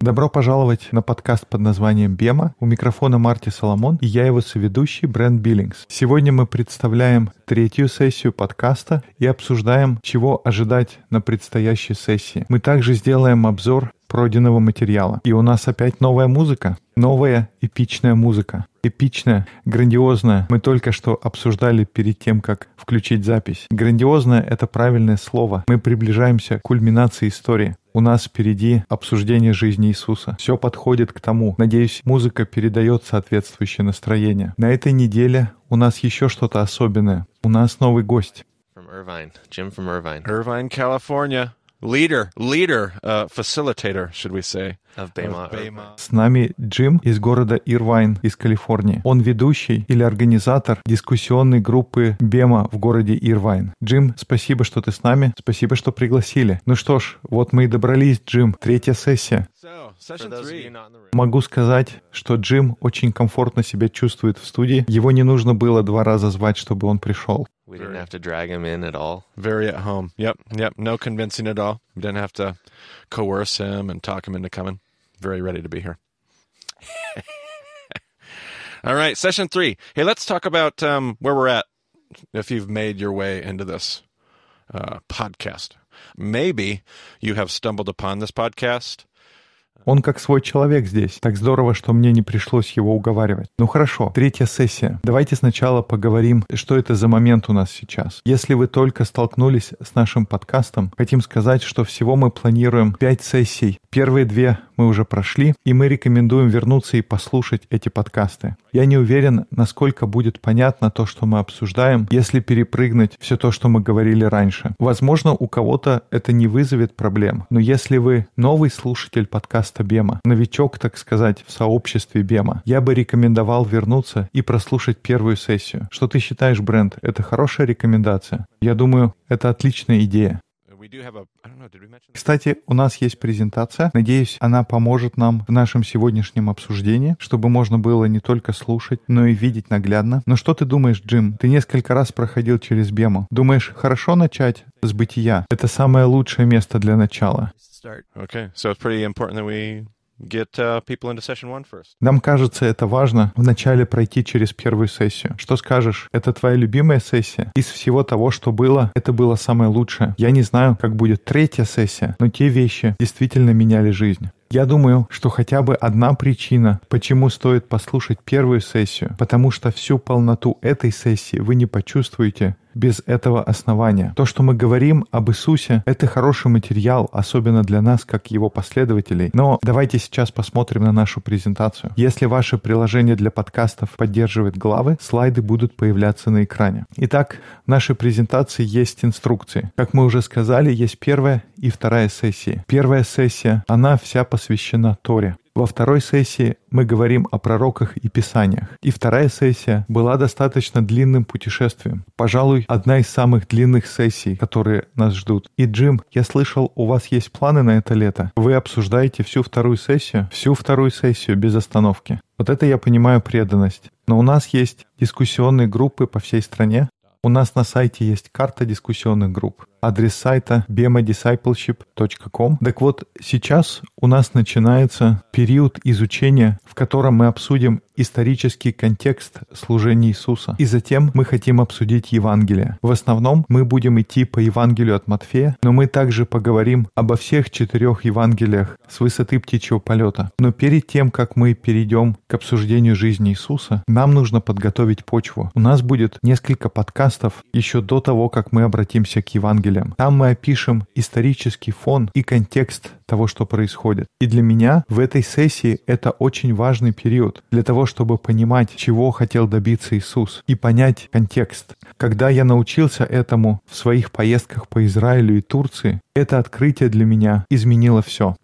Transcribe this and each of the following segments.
Добро пожаловать на подкаст под названием «Бема». У микрофона Марти Соломон и я его соведущий Брент Биллингс. Сегодня мы представляем третью сессию подкаста и обсуждаем, чего ожидать на предстоящей сессии. Мы также сделаем обзор пройденного материала. И у нас опять новая музыка. Новая эпичная музыка. Эпичная, грандиозная. Мы только что обсуждали перед тем, как включить запись. Грандиозная — это правильное слово. Мы приближаемся к кульминации истории. У нас впереди обсуждение жизни Иисуса. Все подходит к тому. Надеюсь, музыка передает соответствующее настроение. На этой неделе у нас еще что-то особенное. У нас новый гость. From Irvine, Jim from Irvine Irvine, California. Leader, leader, uh, facilitator, should we say? of Bema. С нами Джим из города Ирвайн из Калифорнии. Он ведущий или организатор дискуссионной группы Бема в городе Ирвайн. Джим, спасибо, что ты с нами. Спасибо, что пригласили. Ну что ж, вот мы и добрались, Джим. Третья сессия. Могу сказать, что Джим очень комфортно себя чувствует в студии. Его не нужно было два раза звать, чтобы он пришел. we didn't have to drag him in at all. Very at home. Yep, yep. No convincing at all. Didn't have to coerce him and talk him into coming. Very ready to be here. all right, session three. Hey, let's talk about um, where we're at. If you've made your way into this uh, podcast, maybe you have stumbled upon this podcast. Он как свой человек здесь. Так здорово, что мне не пришлось его уговаривать. Ну хорошо, третья сессия. Давайте сначала поговорим, что это за момент у нас сейчас. Если вы только столкнулись с нашим подкастом, хотим сказать, что всего мы планируем пять сессий. Первые две мы уже прошли, и мы рекомендуем вернуться и послушать эти подкасты. Я не уверен, насколько будет понятно то, что мы обсуждаем, если перепрыгнуть все то, что мы говорили раньше. Возможно, у кого-то это не вызовет проблем, но если вы новый слушатель подкаста Бема, новичок, так сказать, в сообществе Бема, я бы рекомендовал вернуться и прослушать первую сессию. Что ты считаешь, Брент? Это хорошая рекомендация? Я думаю, это отличная идея. Кстати, у нас есть презентация. Надеюсь, она поможет нам в нашем сегодняшнем обсуждении, чтобы можно было не только слушать, но и видеть наглядно. Но что ты думаешь, Джим? Ты несколько раз проходил через Бему. Думаешь, хорошо начать с бытия? Это самое лучшее место для начала. Start. Okay, so it's pretty important that we get uh, people into session one first. Нам кажется, это важно вначале пройти через первую сессию. Что скажешь? Это твоя любимая сессия? Из всего того, что было, это было самое лучшее. Я не знаю, как будет третья сессия, но те вещи действительно меняли жизнь. Я думаю, что хотя бы одна причина, почему стоит послушать первую сессию, потому что всю полноту этой сессии вы не почувствуете без этого основания. То, что мы говорим об Иисусе, это хороший материал, особенно для нас, как его последователей. Но давайте сейчас посмотрим на нашу презентацию. Если ваше приложение для подкастов поддерживает главы, слайды будут появляться на экране. Итак, в нашей презентации есть инструкции. Как мы уже сказали, есть первая и вторая сессии. Первая сессия, она вся посвящена Торе. Во второй сессии мы говорим о пророках и писаниях. И вторая сессия была достаточно длинным путешествием. Пожалуй, одна из самых длинных сессий, которые нас ждут. И Джим, я слышал, у вас есть планы на это лето. Вы обсуждаете всю вторую сессию? Всю вторую сессию без остановки. Вот это я понимаю преданность. Но у нас есть дискуссионные группы по всей стране. У нас на сайте есть карта дискуссионных групп. Адрес сайта bemadiscipleship.com. Так вот, сейчас у нас начинается период изучения, в котором мы обсудим исторический контекст служения Иисуса. И затем мы хотим обсудить Евангелие. В основном мы будем идти по Евангелию от Матфея, но мы также поговорим обо всех четырех Евангелиях с высоты птичьего полета. Но перед тем, как мы перейдем к обсуждению жизни Иисуса, нам нужно подготовить почву. У нас будет несколько подкастов еще до того, как мы обратимся к Евангелиям. Там мы опишем исторический фон и контекст того, что происходит. И для меня в этой сессии это очень важный период для того, чтобы понимать, чего хотел добиться Иисус и понять контекст. Когда я научился этому в своих поездках по Израилю и Турции, это открытие для меня изменило все.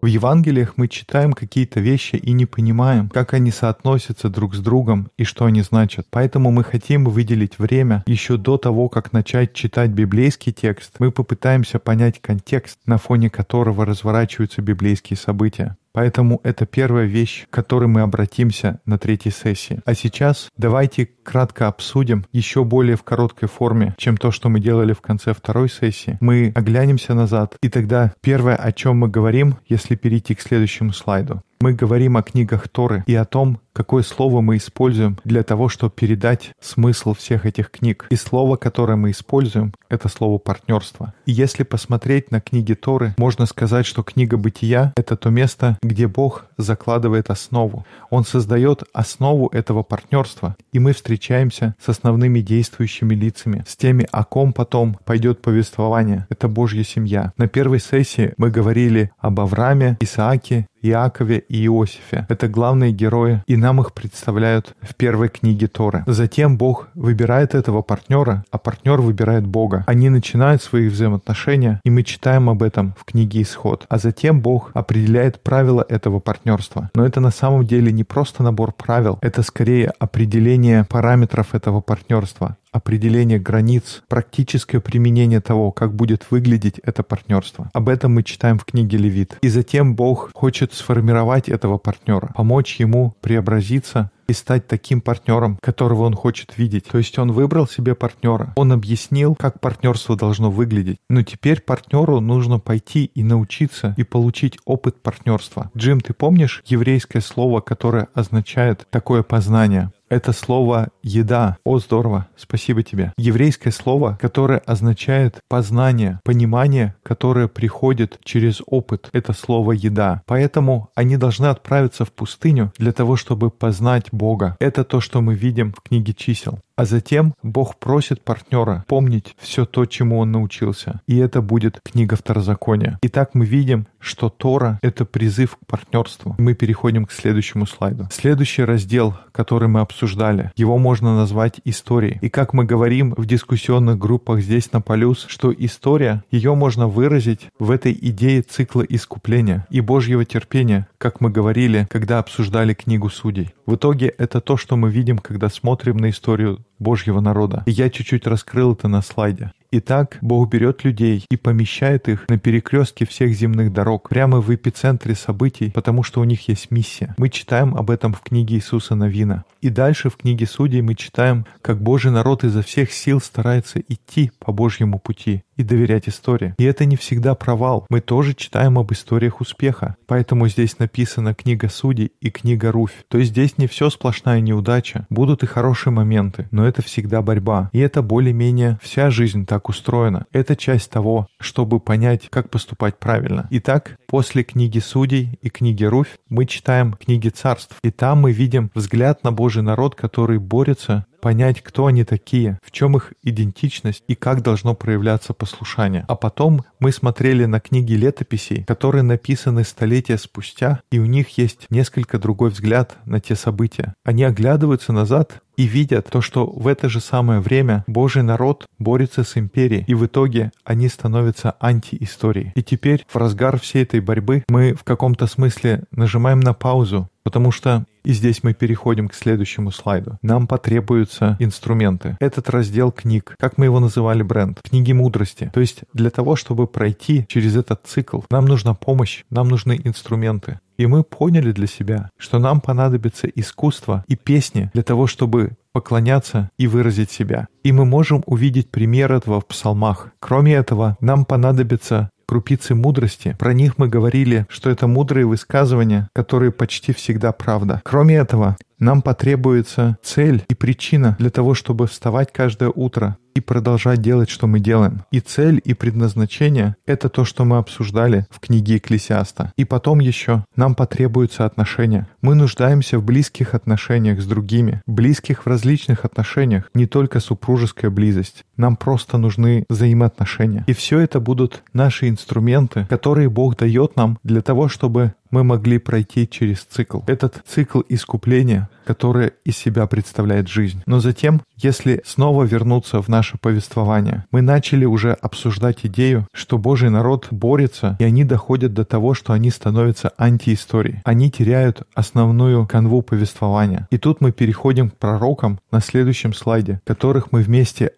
В Евангелиях мы читаем какие-то вещи и не понимаем, как они соотносятся друг с другом и что они значат. Поэтому мы хотим выделить время еще до того, как начать читать библейский текст. Мы попытаемся понять контекст, на фоне которого разворачиваются библейские события. Поэтому это первая вещь, к которой мы обратимся на третьей сессии. А сейчас давайте кратко обсудим еще более в короткой форме, чем то, что мы делали в конце второй сессии. Мы оглянемся назад, и тогда первое, о чем мы говорим, если перейти к следующему слайду. Мы говорим о книгах Торы и о том, какое слово мы используем для того, чтобы передать смысл всех этих книг. И слово, которое мы используем, это слово партнерство. И если посмотреть на книги Торы, можно сказать, что книга Бытия — это то место, где Бог закладывает основу. Он создает основу этого партнерства, и мы встречаемся с основными действующими лицами, с теми, о ком потом пойдет повествование. Это Божья семья. На первой сессии мы говорили об Аврааме, Исааке, Иакове и Иосифе. Это главные герои, и нам их представляют в первой книге Торы. Затем Бог выбирает этого партнера, а партнер выбирает Бога. Они начинают свои взаимоотношения, и мы читаем об этом в книге Исход. А затем Бог определяет правила этого партнерства. Но это на самом деле не просто набор правил, это скорее определение параметров этого партнерства определение границ, практическое применение того, как будет выглядеть это партнерство. Об этом мы читаем в книге Левит. И затем Бог хочет сформировать этого партнера, помочь ему преобразиться и стать таким партнером, которого он хочет видеть. То есть он выбрал себе партнера, он объяснил, как партнерство должно выглядеть. Но теперь партнеру нужно пойти и научиться и получить опыт партнерства. Джим, ты помнишь еврейское слово, которое означает такое познание? Это слово «еда». О, здорово, спасибо тебе. Еврейское слово, которое означает познание, понимание, которое приходит через опыт. Это слово «еда». Поэтому они должны отправиться в пустыню для того, чтобы познать Бога. Это то, что мы видим в книге чисел. А затем Бог просит партнера помнить все то, чему он научился. И это будет книга Второзакония. Итак, мы видим, что Тора — это призыв к партнерству. Мы переходим к следующему слайду. Следующий раздел, который мы обсуждали, его можно назвать историей. И как мы говорим в дискуссионных группах здесь на Полюс, что история, ее можно выразить в этой идее цикла искупления и Божьего терпения, как мы говорили, когда обсуждали книгу Судей. В итоге это то, что мы видим, когда смотрим на историю Божьего народа. Я чуть-чуть раскрыл это на слайде. Итак, Бог берет людей и помещает их на перекрестке всех земных дорог, прямо в эпицентре событий, потому что у них есть миссия. Мы читаем об этом в книге Иисуса Новина. И дальше в книге Судей мы читаем, как Божий народ изо всех сил старается идти по Божьему пути и доверять истории. И это не всегда провал. Мы тоже читаем об историях успеха. Поэтому здесь написана книга Судей и книга Руфь. То есть здесь не все сплошная неудача. Будут и хорошие моменты, но это всегда борьба. И это более-менее вся жизнь так устроена. Это часть того, чтобы понять, как поступать правильно. Итак, после книги Судей и книги Руфь мы читаем книги Царств. И там мы видим взгляд на Божий народ, который борется понять, кто они такие, в чем их идентичность и как должно проявляться послушание. А потом мы смотрели на книги летописей, которые написаны столетия спустя, и у них есть несколько другой взгляд на те события. Они оглядываются назад и видят то, что в это же самое время Божий народ борется с империей, и в итоге они становятся антиисторией. И теперь в разгар всей этой борьбы мы в каком-то смысле нажимаем на паузу, потому что и здесь мы переходим к следующему слайду. Нам потребуются инструменты. Этот раздел книг, как мы его называли бренд, книги мудрости. То есть для того, чтобы пройти через этот цикл, нам нужна помощь, нам нужны инструменты. И мы поняли для себя, что нам понадобится искусство и песни для того, чтобы поклоняться и выразить себя. И мы можем увидеть пример этого в псалмах. Кроме этого, нам понадобится крупицы мудрости. Про них мы говорили, что это мудрые высказывания, которые почти всегда правда. Кроме этого, нам потребуется цель и причина для того, чтобы вставать каждое утро и продолжать делать, что мы делаем. И цель, и предназначение — это то, что мы обсуждали в книге Экклесиаста. И потом еще нам потребуются отношения. Мы нуждаемся в близких отношениях с другими, близких в различных отношениях, не только супружеская близость. Нам просто нужны взаимоотношения. И все это будут наши инструменты, которые Бог дает нам для того, чтобы мы могли пройти через цикл. Этот цикл искупления, который из себя представляет жизнь. Но затем, если снова вернуться в наше повествование, мы начали уже обсуждать идею, что Божий народ борется, и они доходят до того, что они становятся антиисторией. Они теряют основную канву повествования. И тут мы переходим к пророкам на следующем слайде, которых мы вместе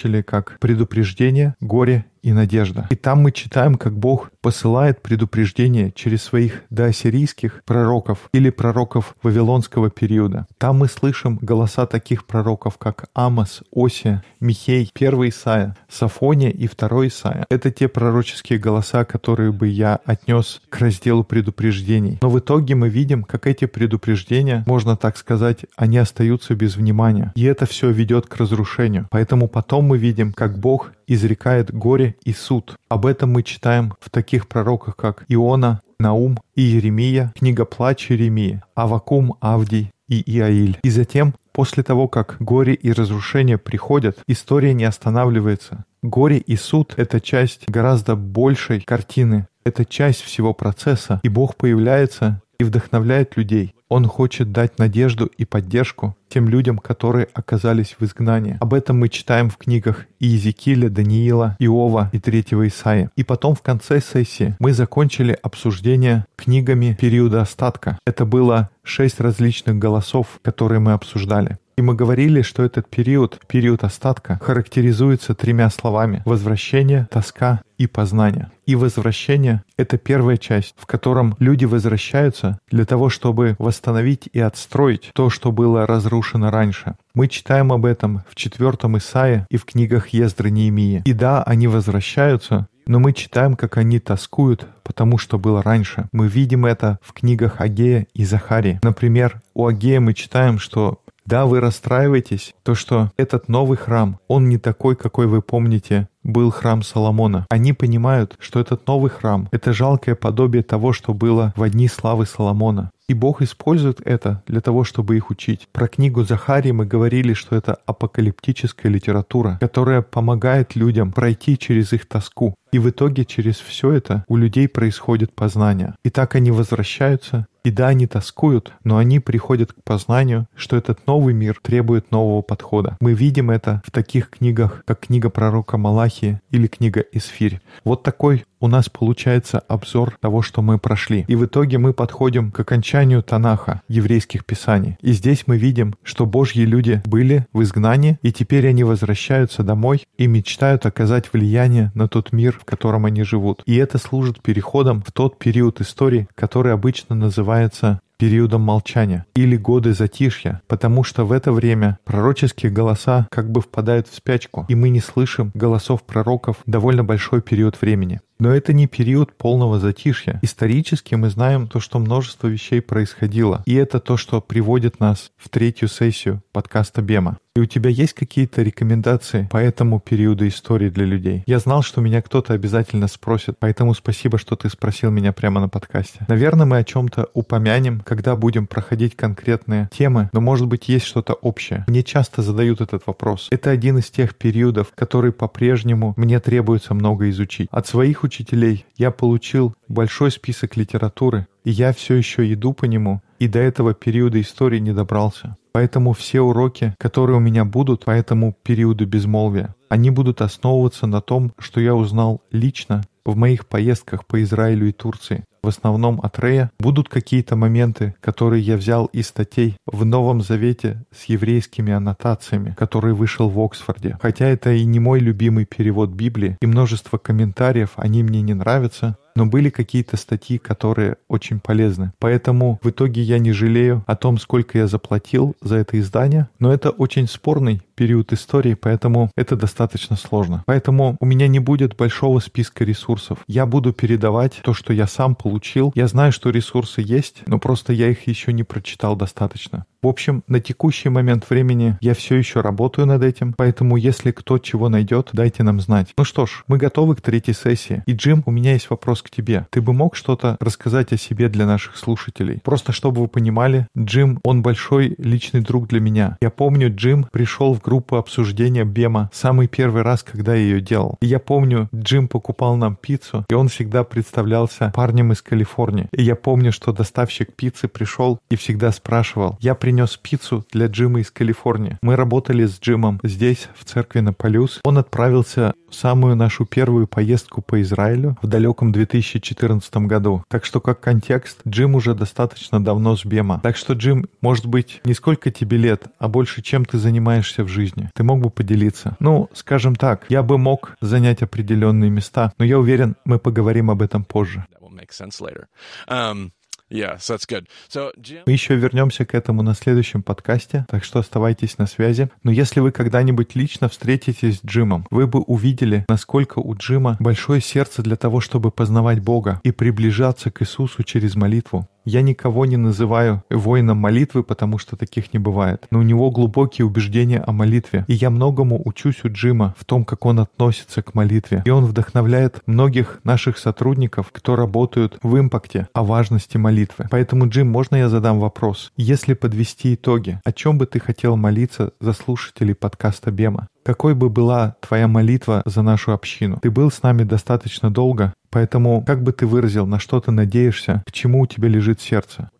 обозначили как предупреждение, горе и надежда. И там мы читаем, как Бог посылает предупреждение через своих доассирийских пророков или пророков Вавилонского периода. Там мы слышим голоса таких пророков, как Амос, Осия, Михей, 1 Исаия, Сафония и 2 Исаия. Это те пророческие голоса, которые бы я отнес к разделу предупреждений. Но в итоге мы видим, как эти предупреждения, можно так сказать, они остаются без внимания. И это все ведет к разрушению. Поэтому потом мы видим, как Бог изрекает горе и суд. Об этом мы читаем в таких пророках, как Иона, Наум и Еремия, книга плача Еремии, Авакум, Авдий и Иаиль. И затем, после того, как горе и разрушение приходят, история не останавливается. Горе и суд — это часть гораздо большей картины, это часть всего процесса, и Бог появляется и вдохновляет людей. Он хочет дать надежду и поддержку тем людям, которые оказались в изгнании. Об этом мы читаем в книгах Иезекииля, Даниила, Иова и Третьего Исаия. И потом в конце сессии мы закончили обсуждение книгами периода остатка. Это было шесть различных голосов, которые мы обсуждали. И мы говорили, что этот период, период остатка, характеризуется тремя словами – возвращение, тоска и познание. И возвращение — это первая часть, в котором люди возвращаются для того, чтобы восстановить и отстроить то, что было разрушено раньше. Мы читаем об этом в четвертом Исаия и в книгах Ездры Неемии. И да, они возвращаются, но мы читаем, как они тоскуют, потому что было раньше. Мы видим это в книгах Агея и Захарии. Например, у Агея мы читаем, что да, вы расстраиваетесь, то что этот новый храм, он не такой, какой вы помните, был храм Соломона. Они понимают, что этот новый храм — это жалкое подобие того, что было в одни славы Соломона. И Бог использует это для того, чтобы их учить. Про книгу Захарии мы говорили, что это апокалиптическая литература, которая помогает людям пройти через их тоску. И в итоге через все это у людей происходит познание. И так они возвращаются, и да, они тоскуют, но они приходят к познанию, что этот новый мир требует нового подхода. Мы видим это в таких книгах, как книга пророка Малахии или книга Исфирь. Вот такой у нас получается обзор того, что мы прошли. И в итоге мы подходим к окончанию Танаха, еврейских писаний. И здесь мы видим, что Божьи люди были в изгнании, и теперь они возвращаются домой и мечтают оказать влияние на тот мир, в котором они живут. И это служит переходом в тот период истории, который обычно называется периодом молчания или годы затишья, потому что в это время пророческие голоса как бы впадают в спячку, и мы не слышим голосов пророков довольно большой период времени. Но это не период полного затишья. Исторически мы знаем то, что множество вещей происходило. И это то, что приводит нас в третью сессию подкаста Бема. И у тебя есть какие-то рекомендации по этому периоду истории для людей? Я знал, что меня кто-то обязательно спросит, поэтому спасибо, что ты спросил меня прямо на подкасте. Наверное, мы о чем-то упомянем, когда будем проходить конкретные темы, но может быть есть что-то общее. Мне часто задают этот вопрос. Это один из тех периодов, который по-прежнему мне требуется много изучить. От своих учителей я получил большой список литературы, и я все еще иду по нему, и до этого периода истории не добрался. Поэтому все уроки, которые у меня будут по этому периоду безмолвия, они будут основываться на том, что я узнал лично в моих поездках по Израилю и Турции в основном от Рея, будут какие-то моменты, которые я взял из статей в Новом Завете с еврейскими аннотациями, который вышел в Оксфорде. Хотя это и не мой любимый перевод Библии, и множество комментариев, они мне не нравятся, но были какие-то статьи, которые очень полезны. Поэтому в итоге я не жалею о том, сколько я заплатил за это издание, но это очень спорный период истории, поэтому это достаточно сложно. Поэтому у меня не будет большого списка ресурсов. Я буду передавать то, что я сам получил. Я знаю, что ресурсы есть, но просто я их еще не прочитал достаточно. В общем, на текущий момент времени я все еще работаю над этим, поэтому если кто чего найдет, дайте нам знать. Ну что ж, мы готовы к третьей сессии. И, Джим, у меня есть вопрос к тебе. Ты бы мог что-то рассказать о себе для наших слушателей? Просто чтобы вы понимали, Джим, он большой личный друг для меня. Я помню, Джим пришел в группу обсуждения Бема самый первый раз, когда я ее делал. И я помню, Джим покупал нам пиццу, и он всегда представлялся парнем из Калифорнии. И я помню, что доставщик пиццы пришел и всегда спрашивал, я принес пиццу для Джима из Калифорнии. Мы работали с Джимом здесь, в церкви на Полюс. Он отправился самую нашу первую поездку по Израилю в далеком 2014 году. Так что как контекст, Джим уже достаточно давно с Бема. Так что, Джим, может быть, не сколько тебе лет, а больше чем ты занимаешься в жизни. Ты мог бы поделиться? Ну, скажем так, я бы мог занять определенные места, но я уверен, мы поговорим об этом позже. That will make sense later. Um, yeah, so that's good. So, Jim. Мы еще вернемся к этому на следующем подкасте, так что оставайтесь на связи. Но если вы когда-нибудь лично встретитесь с Джимом, вы бы увидели, насколько у Джима большое сердце для того, чтобы познавать Бога и приближаться к Иисусу через молитву. Я никого не называю воином молитвы, потому что таких не бывает. Но у него глубокие убеждения о молитве. И я многому учусь у Джима в том, как он относится к молитве. И он вдохновляет многих наших сотрудников, кто работают в импакте, о важности молитвы. Поэтому, Джим, можно я задам вопрос? Если подвести итоги, о чем бы ты хотел молиться за слушателей подкаста Бема? Какой бы была твоя молитва за нашу общину? Ты был с нами достаточно долго, поэтому как бы ты выразил, на что ты надеешься, к чему у тебя лежит сердце?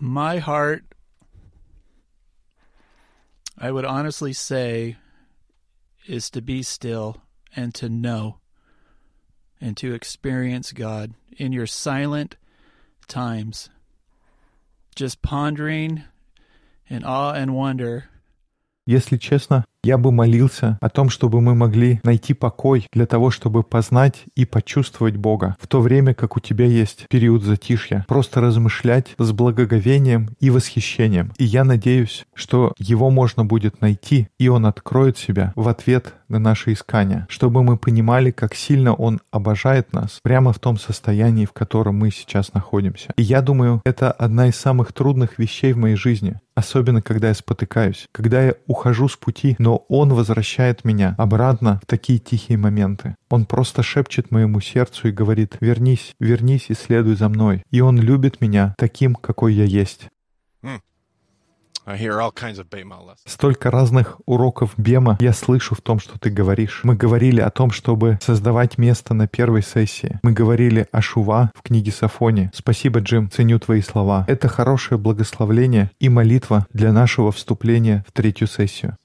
My heart, I would honestly say, is to be still and to know and to experience God in your silent times. Just pondering in awe and wonder Если честно, я бы молился о том, чтобы мы могли найти покой для того, чтобы познать и почувствовать Бога, в то время как у тебя есть период затишья, просто размышлять с благоговением и восхищением. И я надеюсь, что его можно будет найти, и он откроет себя в ответ на наши искания, чтобы мы понимали, как сильно он обожает нас прямо в том состоянии, в котором мы сейчас находимся. И я думаю, это одна из самых трудных вещей в моей жизни, особенно когда я спотыкаюсь, когда я ухожу с пути, но Он возвращает меня обратно в такие тихие моменты. Он просто шепчет моему сердцу и говорит «Вернись, вернись и следуй за мной». И Он любит меня таким, какой я есть. Столько разных уроков Бема я слышу в том, что ты говоришь. Мы говорили о том, чтобы создавать место на первой сессии. Мы говорили о Шува в книге Сафони. Спасибо, Джим, ценю твои слова. Это хорошее благословление и молитва для нашего вступления в третью сессию.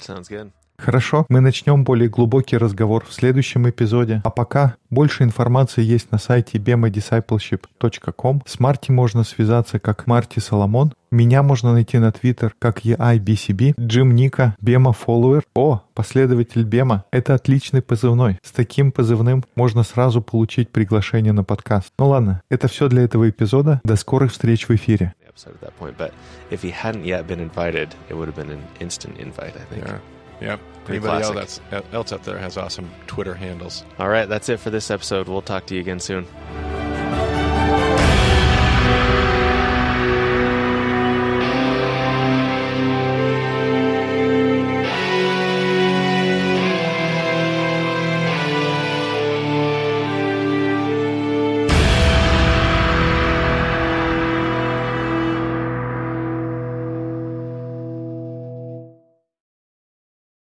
Sounds good. Хорошо, мы начнем более глубокий разговор в следующем эпизоде. А пока больше информации есть на сайте bemadiscipleship.com. С Марти можно связаться как Марти Соломон. Меня можно найти на Твиттер как EIBCB. Джим Ника, Бема Follower. О, последователь Бема. Это отличный позывной. С таким позывным можно сразу получить приглашение на подкаст. Ну ладно, это все для этого эпизода. До скорых встреч в эфире. Episode at that point, but if he hadn't yet been invited, it would have been an instant invite, I think. Yeah. Yep. Pretty Anybody else, that's, uh, else out there has awesome Twitter handles. All right, that's it for this episode. We'll talk to you again soon.